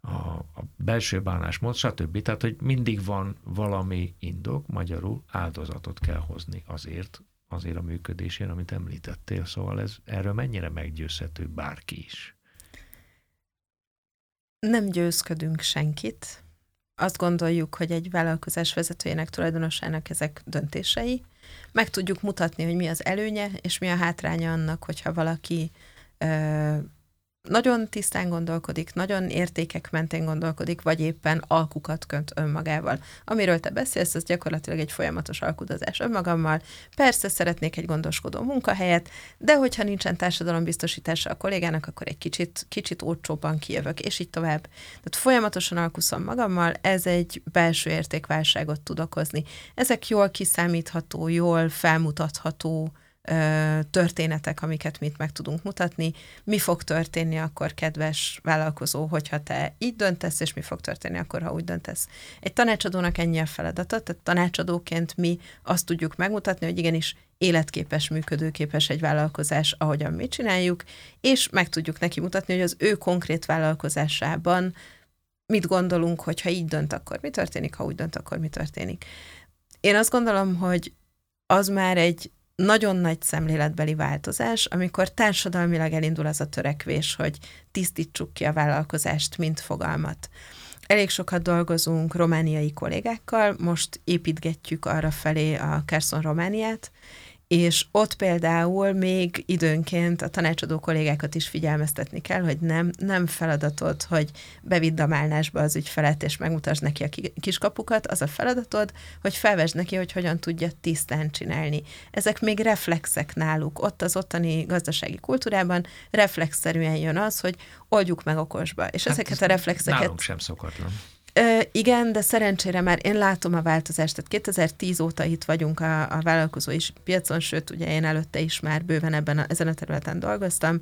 a, a belső bánásmód, stb. Tehát, hogy mindig van valami indok, magyarul áldozatot kell hozni azért, azért a működésén, amit említettél. Szóval ez erről mennyire meggyőzhető bárki is? Nem győzködünk senkit. Azt gondoljuk, hogy egy vállalkozás vezetőjének, tulajdonosának ezek döntései. Meg tudjuk mutatni, hogy mi az előnye, és mi a hátránya annak, hogyha valaki ö, nagyon tisztán gondolkodik, nagyon értékek mentén gondolkodik, vagy éppen alkukat könt önmagával. Amiről te beszélsz, az gyakorlatilag egy folyamatos alkudozás önmagammal. Persze szeretnék egy gondoskodó munkahelyet, de hogyha nincsen társadalombiztosítása a kollégának, akkor egy kicsit, kicsit olcsóbban kijövök, és így tovább. Tehát folyamatosan alkuszom magammal, ez egy belső értékválságot tud okozni. Ezek jól kiszámítható, jól felmutatható történetek, amiket mit meg tudunk mutatni. Mi fog történni akkor, kedves vállalkozó, hogyha te így döntesz, és mi fog történni akkor, ha úgy döntesz. Egy tanácsadónak ennyi a feladata, tehát tanácsadóként mi azt tudjuk megmutatni, hogy igenis életképes, működőképes egy vállalkozás, ahogyan mi csináljuk, és meg tudjuk neki mutatni, hogy az ő konkrét vállalkozásában mit gondolunk, hogy ha így dönt, akkor mi történik, ha úgy dönt, akkor mi történik. Én azt gondolom, hogy az már egy nagyon nagy szemléletbeli változás, amikor társadalmilag elindul az a törekvés, hogy tisztítsuk ki a vállalkozást, mint fogalmat. Elég sokat dolgozunk romániai kollégákkal, most építgetjük arra felé a Carson Romániát, és ott például még időnként a tanácsadó kollégákat is figyelmeztetni kell, hogy nem, nem feladatod, hogy bevidd a málnásba az ügyfelet, és megmutasd neki a kiskapukat, az a feladatod, hogy felvesd neki, hogy hogyan tudja tisztán csinálni. Ezek még reflexek náluk. Ott az ottani gazdasági kultúrában reflexzerűen jön az, hogy oldjuk meg okosba. És hát ezeket a reflexeket... Nálunk sem szokatlan. Ö, igen, de szerencsére már én látom a változást, tehát 2010 óta itt vagyunk a, a vállalkozói piacon, sőt, ugye én előtte is már bőven ebben a, ezen a területen dolgoztam,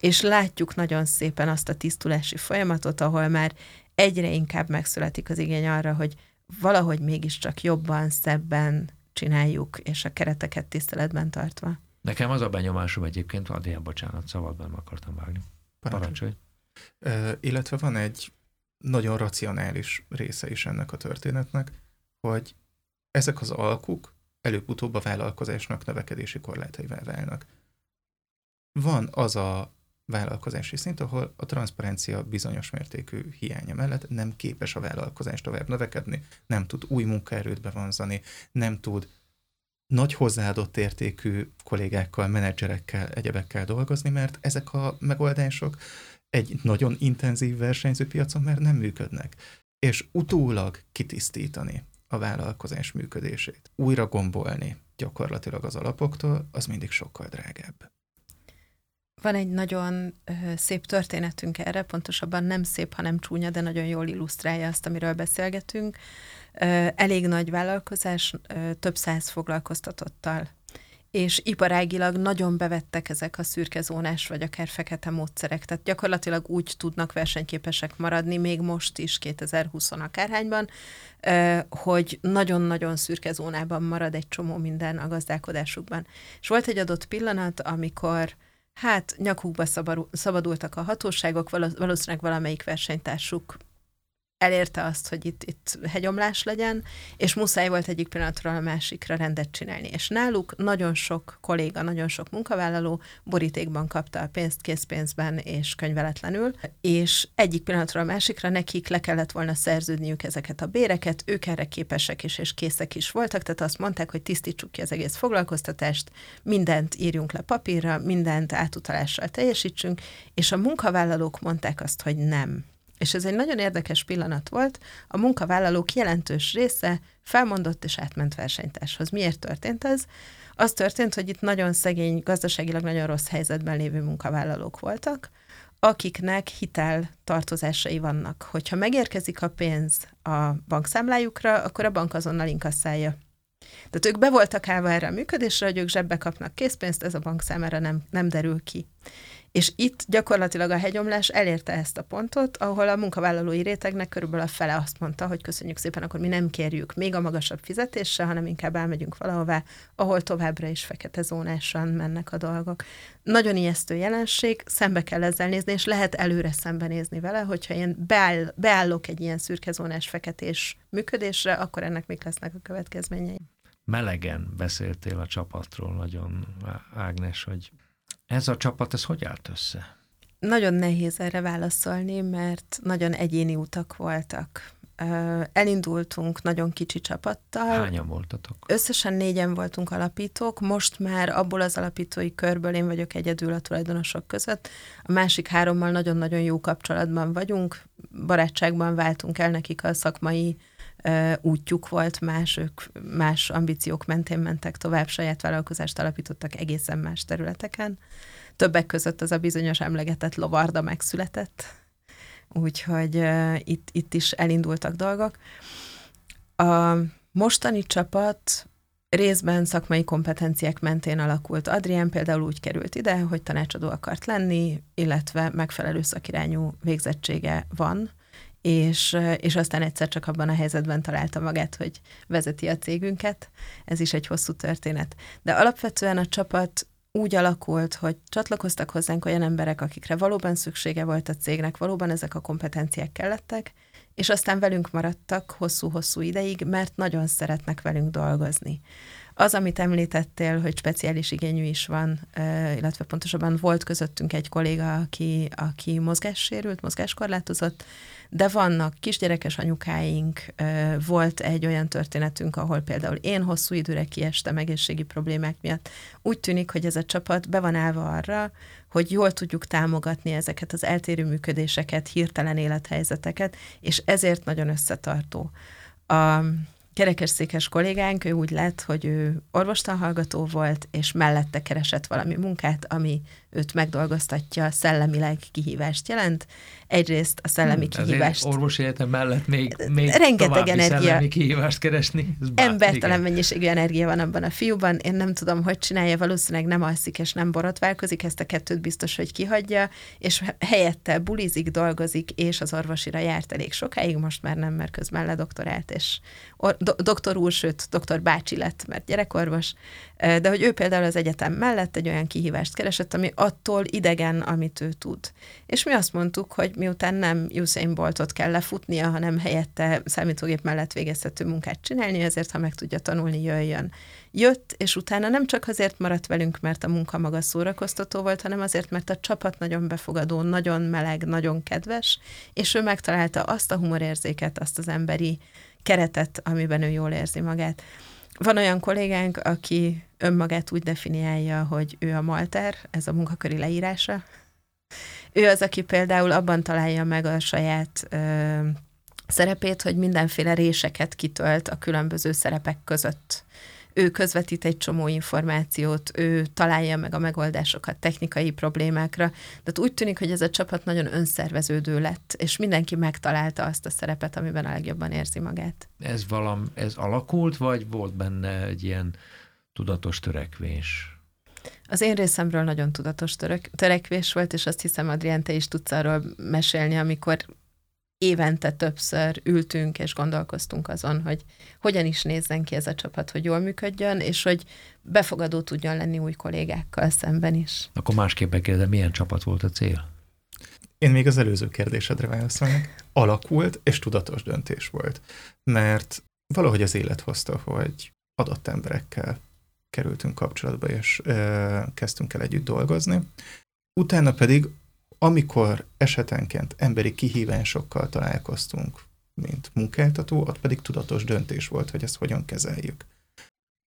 és látjuk nagyon szépen azt a tisztulási folyamatot, ahol már egyre inkább megszületik az igény arra, hogy valahogy mégiscsak jobban, szebben csináljuk, és a kereteket tiszteletben tartva. Nekem az a benyomásom egyébként, Adrián, bocsánat, szabadban akartam vágni. Parancsolj. Parancsolj. Uh, illetve van egy nagyon racionális része is ennek a történetnek, hogy ezek az alkuk előbb-utóbb a vállalkozásnak növekedési korlátaival válnak. Van az a vállalkozási szint, ahol a transzparencia bizonyos mértékű hiánya mellett nem képes a vállalkozás tovább növekedni, nem tud új munkaerőt bevonzani, nem tud nagy hozzáadott értékű kollégákkal, menedzserekkel, egyebekkel dolgozni, mert ezek a megoldások egy nagyon intenzív versenyző már nem működnek. És utólag kitisztítani a vállalkozás működését, újra gombolni gyakorlatilag az alapoktól, az mindig sokkal drágább. Van egy nagyon szép történetünk erre, pontosabban nem szép, hanem csúnya, de nagyon jól illusztrálja azt, amiről beszélgetünk. Elég nagy vállalkozás, több száz foglalkoztatottal és iparágilag nagyon bevettek ezek a szürkezónás vagy akár fekete módszerek. Tehát gyakorlatilag úgy tudnak versenyképesek maradni, még most is 2020 akárhányban, hogy nagyon-nagyon szürke zónában marad egy csomó minden a gazdálkodásukban. És volt egy adott pillanat, amikor hát nyakukba szabadultak a hatóságok, valószínűleg valamelyik versenytársuk elérte azt, hogy itt, itt hegyomlás legyen, és muszáj volt egyik pillanatról a másikra rendet csinálni. És náluk nagyon sok kolléga, nagyon sok munkavállaló borítékban kapta a pénzt készpénzben és könyveletlenül, és egyik pillanatról a másikra nekik le kellett volna szerződniük ezeket a béreket, ők erre képesek is és készek is voltak, tehát azt mondták, hogy tisztítsuk ki az egész foglalkoztatást, mindent írjunk le papírra, mindent átutalással teljesítsünk, és a munkavállalók mondták azt, hogy nem és ez egy nagyon érdekes pillanat volt. A munkavállalók jelentős része felmondott és átment versenytárshoz. Miért történt ez? Az történt, hogy itt nagyon szegény, gazdaságilag nagyon rossz helyzetben lévő munkavállalók voltak, akiknek hitel tartozásai vannak. Hogyha megérkezik a pénz a bankszámlájukra, akkor a bank azonnal inkasszálja. Tehát ők be voltak állva erre a működésre, hogy ők zsebbe kapnak készpénzt, ez a bank számára nem, nem derül ki. És itt gyakorlatilag a hegyomlás elérte ezt a pontot, ahol a munkavállalói rétegnek körülbelül a fele azt mondta, hogy köszönjük szépen, akkor mi nem kérjük még a magasabb fizetéssel, hanem inkább elmegyünk valahová, ahol továbbra is fekete zónásan mennek a dolgok. Nagyon ijesztő jelenség, szembe kell ezzel nézni, és lehet előre szembenézni vele, hogyha én beáll, beállok egy ilyen szürke zónás feketés működésre, akkor ennek mik lesznek a következményei. melegen beszéltél a csapatról nagyon, Ágnes, hogy ez a csapat, ez hogy állt össze? Nagyon nehéz erre válaszolni, mert nagyon egyéni utak voltak. Elindultunk nagyon kicsi csapattal. Hányan voltatok? Összesen négyen voltunk alapítók, most már abból az alapítói körből én vagyok egyedül a tulajdonosok között. A másik hárommal nagyon-nagyon jó kapcsolatban vagyunk, barátságban váltunk el nekik a szakmai útjuk volt, más, ők más ambíciók mentén mentek tovább, saját vállalkozást alapítottak egészen más területeken. Többek között az a bizonyos emlegetett lovarda megszületett, úgyhogy uh, itt, itt is elindultak dolgok. A mostani csapat részben szakmai kompetenciák mentén alakult. Adrián például úgy került ide, hogy tanácsadó akart lenni, illetve megfelelő szakirányú végzettsége van, és, és aztán egyszer csak abban a helyzetben találta magát, hogy vezeti a cégünket. Ez is egy hosszú történet. De alapvetően a csapat úgy alakult, hogy csatlakoztak hozzánk olyan emberek, akikre valóban szüksége volt a cégnek, valóban ezek a kompetenciák kellettek, és aztán velünk maradtak hosszú-hosszú ideig, mert nagyon szeretnek velünk dolgozni. Az, amit említettél, hogy speciális igényű is van, illetve pontosabban volt közöttünk egy kolléga, aki, aki mozgássérült, mozgáskorlátozott, de vannak kisgyerekes anyukáink, volt egy olyan történetünk, ahol például én hosszú időre kiestem egészségi problémák miatt. Úgy tűnik, hogy ez a csapat be van állva arra, hogy jól tudjuk támogatni ezeket az eltérő működéseket, hirtelen élethelyzeteket, és ezért nagyon összetartó. A, kerekesszékes kollégánk, ő úgy lett, hogy ő orvostanhallgató volt, és mellette keresett valami munkát, ami őt megdolgoztatja, szellemileg kihívást jelent. Egyrészt a szellemi hmm, kihívást... orvosi életem mellett még, még rengeteg energia. szellemi kihívást keresni. Embertelen mennyiségű energia van abban a fiúban. Én nem tudom, hogy csinálja, valószínűleg nem alszik és nem borotválkozik, ezt a kettőt biztos, hogy kihagyja, és helyette bulizik, dolgozik, és az orvosira járt elég sokáig, most már nem, mert közben ledoktorált, és or, do, doktor úr, sőt, doktor bácsi lett, mert gyerekorvos, de hogy ő például az egyetem mellett egy olyan kihívást keresett, ami attól idegen, amit ő tud. És mi azt mondtuk, hogy miután nem Usain Boltot kell lefutnia, hanem helyette számítógép mellett végezhető munkát csinálni, ezért ha meg tudja tanulni, jöjjön. Jött, és utána nem csak azért maradt velünk, mert a munka maga szórakoztató volt, hanem azért, mert a csapat nagyon befogadó, nagyon meleg, nagyon kedves, és ő megtalálta azt a humorérzéket, azt az emberi keretet, amiben ő jól érzi magát. Van olyan kollégánk, aki önmagát úgy definiálja, hogy ő a malter, ez a munkaköri leírása. Ő az, aki például abban találja meg a saját ö, szerepét, hogy mindenféle réseket kitölt a különböző szerepek között ő közvetít egy csomó információt, ő találja meg a megoldásokat technikai problémákra. Tehát úgy tűnik, hogy ez a csapat nagyon önszerveződő lett, és mindenki megtalálta azt a szerepet, amiben a legjobban érzi magát. Ez valam, ez alakult, vagy volt benne egy ilyen tudatos törekvés? Az én részemről nagyon tudatos török, törekvés volt, és azt hiszem, Adrián, te is tudsz arról mesélni, amikor évente többször ültünk és gondolkoztunk azon, hogy hogyan is nézzen ki ez a csapat, hogy jól működjön, és hogy befogadó tudjon lenni új kollégákkal szemben is. Akkor másképp kérdezem, milyen csapat volt a cél? Én még az előző kérdésedre válaszolnék. Alakult és tudatos döntés volt. Mert valahogy az élet hozta, hogy adott emberekkel kerültünk kapcsolatba, és ö, kezdtünk el együtt dolgozni. Utána pedig amikor esetenként emberi kihívásokkal találkoztunk, mint munkáltató, ott pedig tudatos döntés volt, hogy ezt hogyan kezeljük.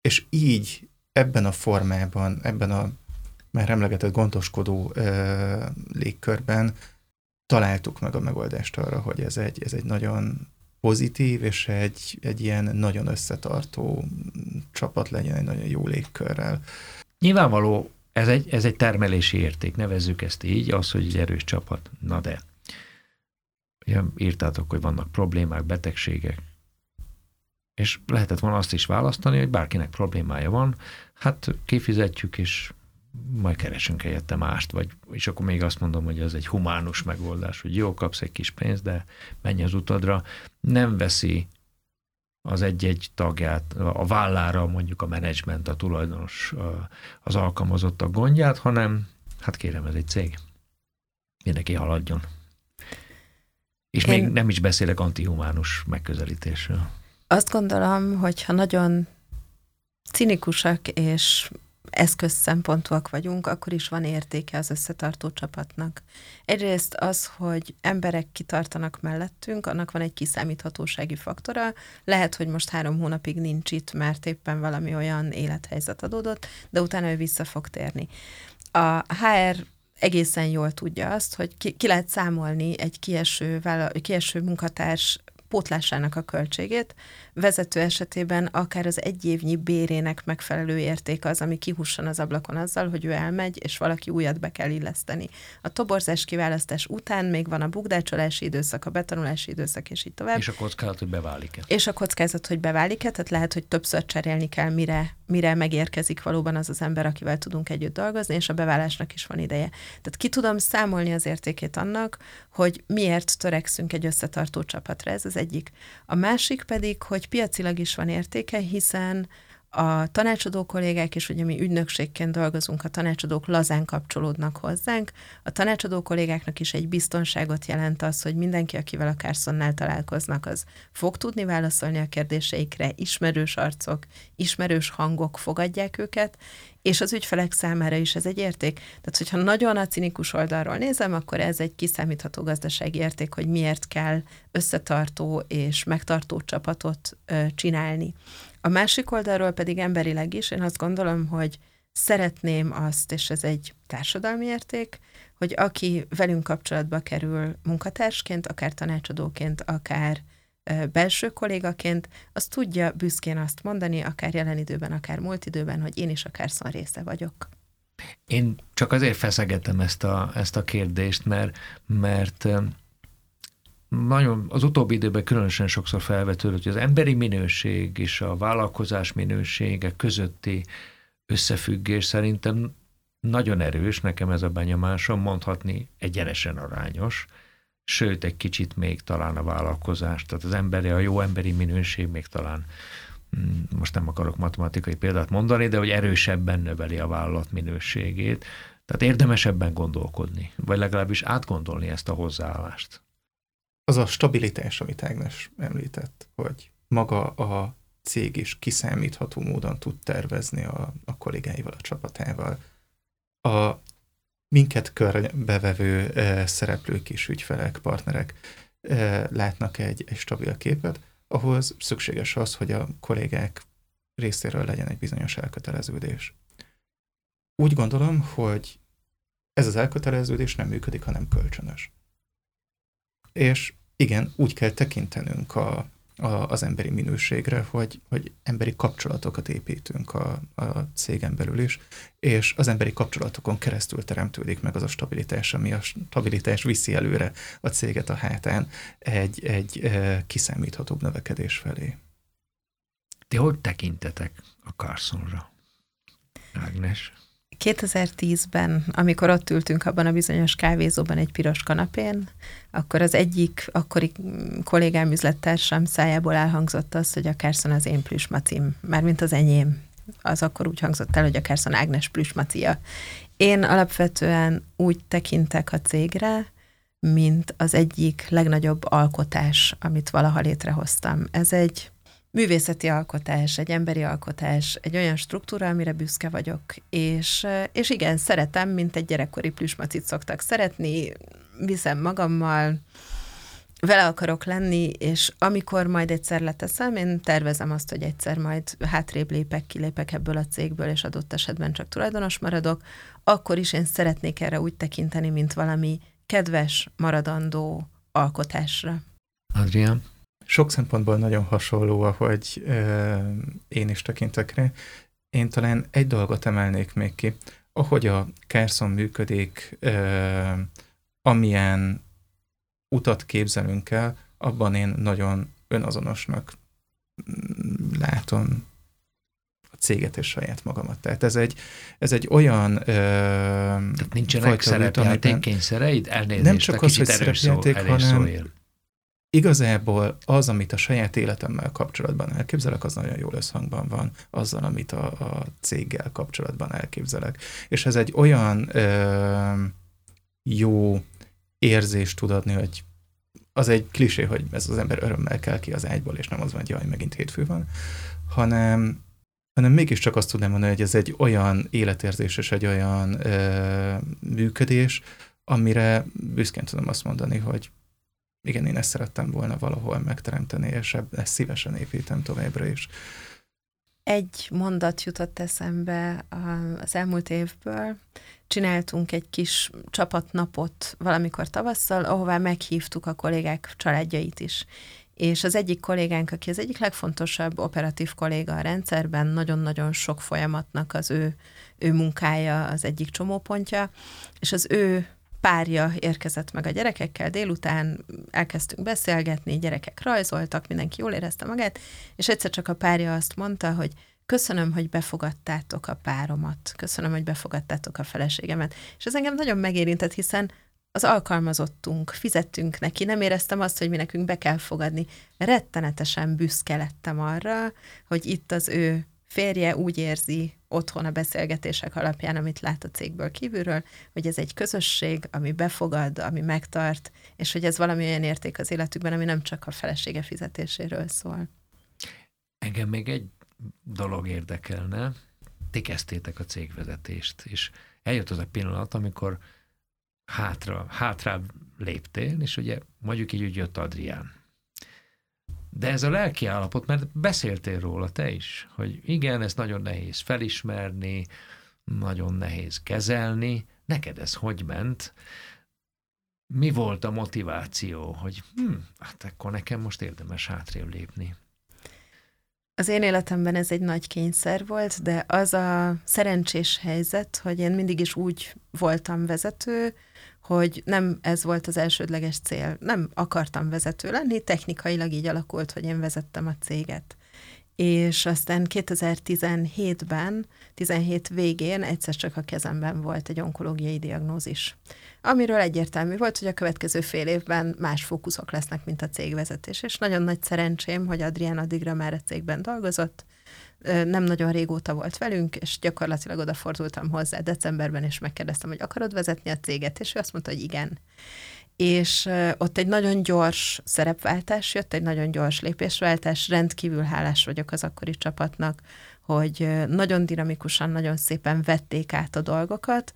És így ebben a formában, ebben a már emlegetett gondoskodó ö, légkörben találtuk meg a megoldást arra, hogy ez egy, ez egy nagyon pozitív és egy, egy ilyen nagyon összetartó csapat legyen, egy nagyon jó légkörrel. Nyilvánvaló ez egy, ez egy termelési érték, nevezzük ezt így, az, hogy egy erős csapat. Na de, ugye írtátok, hogy vannak problémák, betegségek, és lehetett volna azt is választani, hogy bárkinek problémája van, hát kifizetjük, és majd keresünk helyette mást, vagy, és akkor még azt mondom, hogy ez egy humánus megoldás, hogy jó, kapsz egy kis pénzt, de menj az utadra. Nem veszi az egy-egy tagját, a vállára mondjuk a menedzsment, a tulajdonos, az alkalmazottak gondját, hanem hát kérem, ez egy cég. Mindenki haladjon. És Én... még nem is beszélek antihumánus megközelítésről. Azt gondolom, hogy ha nagyon cinikusak és eszközszempontúak vagyunk, akkor is van értéke az összetartó csapatnak. Egyrészt az, hogy emberek kitartanak mellettünk, annak van egy kiszámíthatósági faktora. Lehet, hogy most három hónapig nincs itt, mert éppen valami olyan élethelyzet adódott, de utána ő vissza fog térni. A HR egészen jól tudja azt, hogy ki, ki lehet számolni egy kieső, kieső munkatárs pótlásának a költségét. Vezető esetében akár az egy évnyi bérének megfelelő érték az, ami kihusson az ablakon azzal, hogy ő elmegy, és valaki újat be kell illeszteni. A toborzás kiválasztás után még van a bugdácsolási időszak, a betanulási időszak, és így tovább. És a kockázat, hogy beválik-e. És a kockázat, hogy beválik-e, tehát lehet, hogy többször cserélni kell, mire, mire megérkezik valóban az az ember, akivel tudunk együtt dolgozni, és a beválásnak is van ideje. Tehát ki tudom számolni az értékét annak, hogy miért törekszünk egy összetartó csapatra. Ez az egyik. A másik pedig, hogy piacilag is van értéke, hiszen a tanácsadó kollégák, és ugye mi ügynökségként dolgozunk, a tanácsadók lazán kapcsolódnak hozzánk. A tanácsadó kollégáknak is egy biztonságot jelent az, hogy mindenki, akivel a Carsonnál találkoznak, az fog tudni válaszolni a kérdéseikre, ismerős arcok, ismerős hangok fogadják őket, és az ügyfelek számára is ez egy érték. Tehát, hogyha nagyon a cinikus oldalról nézem, akkor ez egy kiszámítható gazdasági érték, hogy miért kell összetartó és megtartó csapatot ö, csinálni. A másik oldalról pedig emberileg is, én azt gondolom, hogy szeretném azt, és ez egy társadalmi érték, hogy aki velünk kapcsolatba kerül munkatársként, akár tanácsadóként, akár belső kollégaként, az tudja büszkén azt mondani, akár jelen időben, akár múlt időben, hogy én is a Carson része vagyok. Én csak azért feszegetem ezt a, ezt a kérdést, mert, mert nagyon az utóbbi időben különösen sokszor felvetődött, hogy az emberi minőség és a vállalkozás minősége közötti összefüggés szerintem nagyon erős, nekem ez a benyomásom, mondhatni egyenesen arányos, sőt egy kicsit még talán a vállalkozás, tehát az emberi, a jó emberi minőség még talán mm, most nem akarok matematikai példát mondani, de hogy erősebben növeli a vállalat minőségét. Tehát érdemesebben gondolkodni, vagy legalábbis átgondolni ezt a hozzáállást. Az a stabilitás, amit Ágnes említett, hogy maga a cég is kiszámítható módon tud tervezni a, a kollégáival, a csapatával. A minket körbevevő szereplők és ügyfelek, partnerek látnak egy, egy stabil képet, ahhoz szükséges az, hogy a kollégák részéről legyen egy bizonyos elköteleződés. Úgy gondolom, hogy ez az elköteleződés nem működik, hanem kölcsönös. És igen, úgy kell tekintenünk a, a, az emberi minőségre, hogy, hogy emberi kapcsolatokat építünk a, a cégen belül is, és az emberi kapcsolatokon keresztül teremtődik meg az a stabilitás, ami a stabilitás viszi előre a céget a hátán egy, egy e, kiszámíthatóbb növekedés felé. Ti hogy tekintetek a Carsonra, Ágnes? 2010-ben, amikor ott ültünk abban a bizonyos kávézóban egy piros kanapén, akkor az egyik akkori kollégám, üzlettársam szájából elhangzott az, hogy a Carson az én plüsmacim, mármint az enyém. Az akkor úgy hangzott el, hogy a Carson Ágnes plüsmacia. Én alapvetően úgy tekintek a cégre, mint az egyik legnagyobb alkotás, amit valaha létrehoztam. Ez egy művészeti alkotás, egy emberi alkotás, egy olyan struktúra, amire büszke vagyok. És, és igen, szeretem, mint egy gyerekkori plüsmacit szoktak szeretni, viszem magammal, vele akarok lenni, és amikor majd egyszer leteszem, én tervezem azt, hogy egyszer majd hátrébb lépek, kilépek ebből a cégből, és adott esetben csak tulajdonos maradok, akkor is én szeretnék erre úgy tekinteni, mint valami kedves, maradandó alkotásra. Adrián? Sok szempontból nagyon hasonló, ahogy ö, én is tekintek rá. Én talán egy dolgot emelnék még ki, ahogy a Carson működik, ö, amilyen utat képzelünk el, abban én nagyon önazonosnak látom a céget és saját magamat. Tehát ez egy, ez egy olyan... Ö, Tehát nincsenek szerepjáték kényszereid? Elnézést, nem csak az, hogy szerepjáték, hanem, igazából az, amit a saját életemmel kapcsolatban elképzelek, az nagyon jól összhangban van azzal, amit a, a céggel kapcsolatban elképzelek. És ez egy olyan ö, jó érzést tud adni, hogy az egy klisé, hogy ez az ember örömmel kell ki az ágyból, és nem az van, hogy jaj, megint hétfő van, hanem hanem mégiscsak azt tudnám mondani, hogy ez egy olyan életérzés és egy olyan ö, működés, amire büszkén tudom azt mondani, hogy igen, én ezt szerettem volna valahol megteremteni, és ezt szívesen építem továbbra is. Egy mondat jutott eszembe az elmúlt évből. Csináltunk egy kis csapatnapot valamikor tavasszal, ahová meghívtuk a kollégák családjait is. És az egyik kollégánk, aki az egyik legfontosabb operatív kolléga a rendszerben, nagyon-nagyon sok folyamatnak az ő, ő munkája az egyik csomópontja, és az ő párja érkezett meg a gyerekekkel, délután elkezdtünk beszélgetni, gyerekek rajzoltak, mindenki jól érezte magát, és egyszer csak a párja azt mondta, hogy köszönöm, hogy befogadtátok a páromat, köszönöm, hogy befogadtátok a feleségemet. És ez engem nagyon megérintett, hiszen az alkalmazottunk, fizettünk neki, nem éreztem azt, hogy mi nekünk be kell fogadni. Rettenetesen büszke lettem arra, hogy itt az ő férje úgy érzi otthon a beszélgetések alapján, amit lát a cégből kívülről, hogy ez egy közösség, ami befogad, ami megtart, és hogy ez valami olyan érték az életükben, ami nem csak a felesége fizetéséről szól. Engem még egy dolog érdekelne. Ti kezdtétek a cégvezetést, és eljött az a pillanat, amikor hátra, hátra léptél, és ugye mondjuk így, hogy jött Adrián. De ez a lelki állapot, mert beszéltél róla te is, hogy igen, ez nagyon nehéz felismerni, nagyon nehéz kezelni. Neked ez hogy ment? Mi volt a motiváció, hogy hm, hát akkor nekem most érdemes hátrébb lépni? Az én életemben ez egy nagy kényszer volt, de az a szerencsés helyzet, hogy én mindig is úgy voltam vezető, hogy nem ez volt az elsődleges cél. Nem akartam vezető lenni, technikailag így alakult, hogy én vezettem a céget. És aztán 2017-ben, 17 végén egyszer csak a kezemben volt egy onkológiai diagnózis, amiről egyértelmű volt, hogy a következő fél évben más fókuszok lesznek, mint a cégvezetés. És nagyon nagy szerencsém, hogy Adrián addigra már a cégben dolgozott, nem nagyon régóta volt velünk, és gyakorlatilag odafordultam hozzá decemberben, és megkérdeztem, hogy akarod vezetni a céget, és ő azt mondta, hogy igen. És ott egy nagyon gyors szerepváltás jött, egy nagyon gyors lépésváltás, rendkívül hálás vagyok az akkori csapatnak, hogy nagyon dinamikusan, nagyon szépen vették át a dolgokat,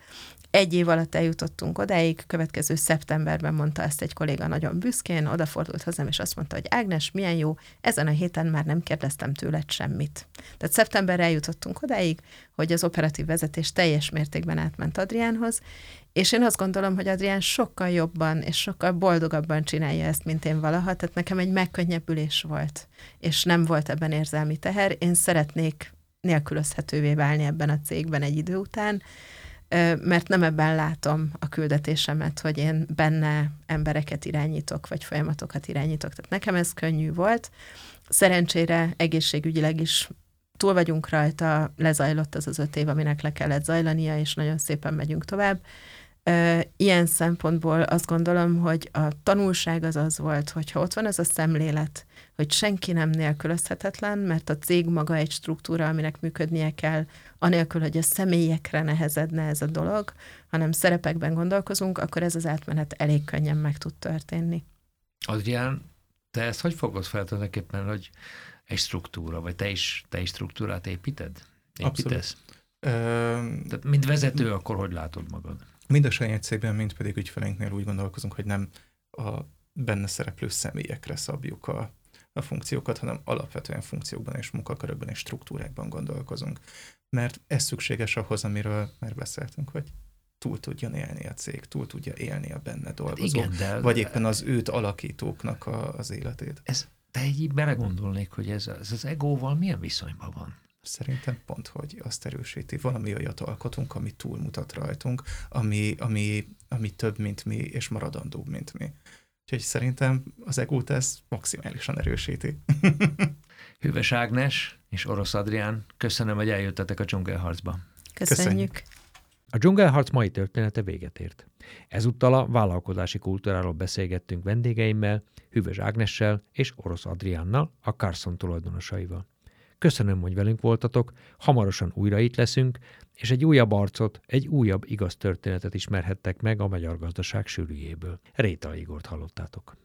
egy év alatt eljutottunk odáig, következő szeptemberben mondta ezt egy kolléga nagyon büszkén, odafordult hozzám, és azt mondta, hogy Ágnes, milyen jó, ezen a héten már nem kérdeztem tőled semmit. Tehát szeptemberre eljutottunk odáig, hogy az operatív vezetés teljes mértékben átment Adriánhoz, és én azt gondolom, hogy Adrián sokkal jobban és sokkal boldogabban csinálja ezt, mint én valaha, tehát nekem egy megkönnyebbülés volt, és nem volt ebben érzelmi teher. Én szeretnék nélkülözhetővé válni ebben a cégben egy idő után, mert nem ebben látom a küldetésemet, hogy én benne embereket irányítok, vagy folyamatokat irányítok. Tehát nekem ez könnyű volt. Szerencsére egészségügyileg is túl vagyunk rajta, lezajlott az az öt év, aminek le kellett zajlania, és nagyon szépen megyünk tovább. Ilyen szempontból azt gondolom, hogy a tanulság az az volt, hogyha ott van ez a szemlélet, hogy senki nem nélkülözhetetlen, mert a cég maga egy struktúra, aminek működnie kell, anélkül, hogy a személyekre nehezedne ez a dolog, hanem szerepekben gondolkozunk, akkor ez az átmenet elég könnyen meg tud történni. Adrián, te ezt hogy fogod fel tulajdonképpen, hogy egy struktúra, vagy te is, te is struktúrát építed? Építesz? Abszolút. Tehát mint vezető, akkor hogy látod magad? Mind a saját cégben, mind pedig ügyfeleinknél úgy gondolkozunk, hogy nem a benne szereplő személyekre szabjuk a, a funkciókat, hanem alapvetően funkciókban és munkakörökben és struktúrákban gondolkozunk. Mert ez szükséges ahhoz, amiről már beszéltünk, hogy túl tudjon élni a cég, túl tudja élni a benne dolgozó, Igen, de, vagy éppen az őt alakítóknak a, az életét. Ez, te így belegondolnék, hogy ez, ez az egóval milyen viszonyban van? Szerintem pont, hogy azt erősíti. Valami olyat alkotunk, ami túlmutat rajtunk, ami, ami, ami több, mint mi, és maradandóbb, mint mi. Úgyhogy szerintem az egót ez maximálisan erősíti. *laughs* Hűves Ágnes és Orosz Adrián, köszönöm, hogy eljöttetek a dzsungelharcba. Köszönjük. Köszönjük. A dzsungelharc mai története véget ért. Ezúttal a vállalkozási kultúráról beszélgettünk vendégeimmel, Hűvös Ágnessel és Orosz Adriánnal, a Carson tulajdonosaival. Köszönöm, hogy velünk voltatok, hamarosan újra itt leszünk, és egy újabb arcot, egy újabb igaz történetet ismerhettek meg a magyar gazdaság sűrűjéből. Réta Igort hallottátok.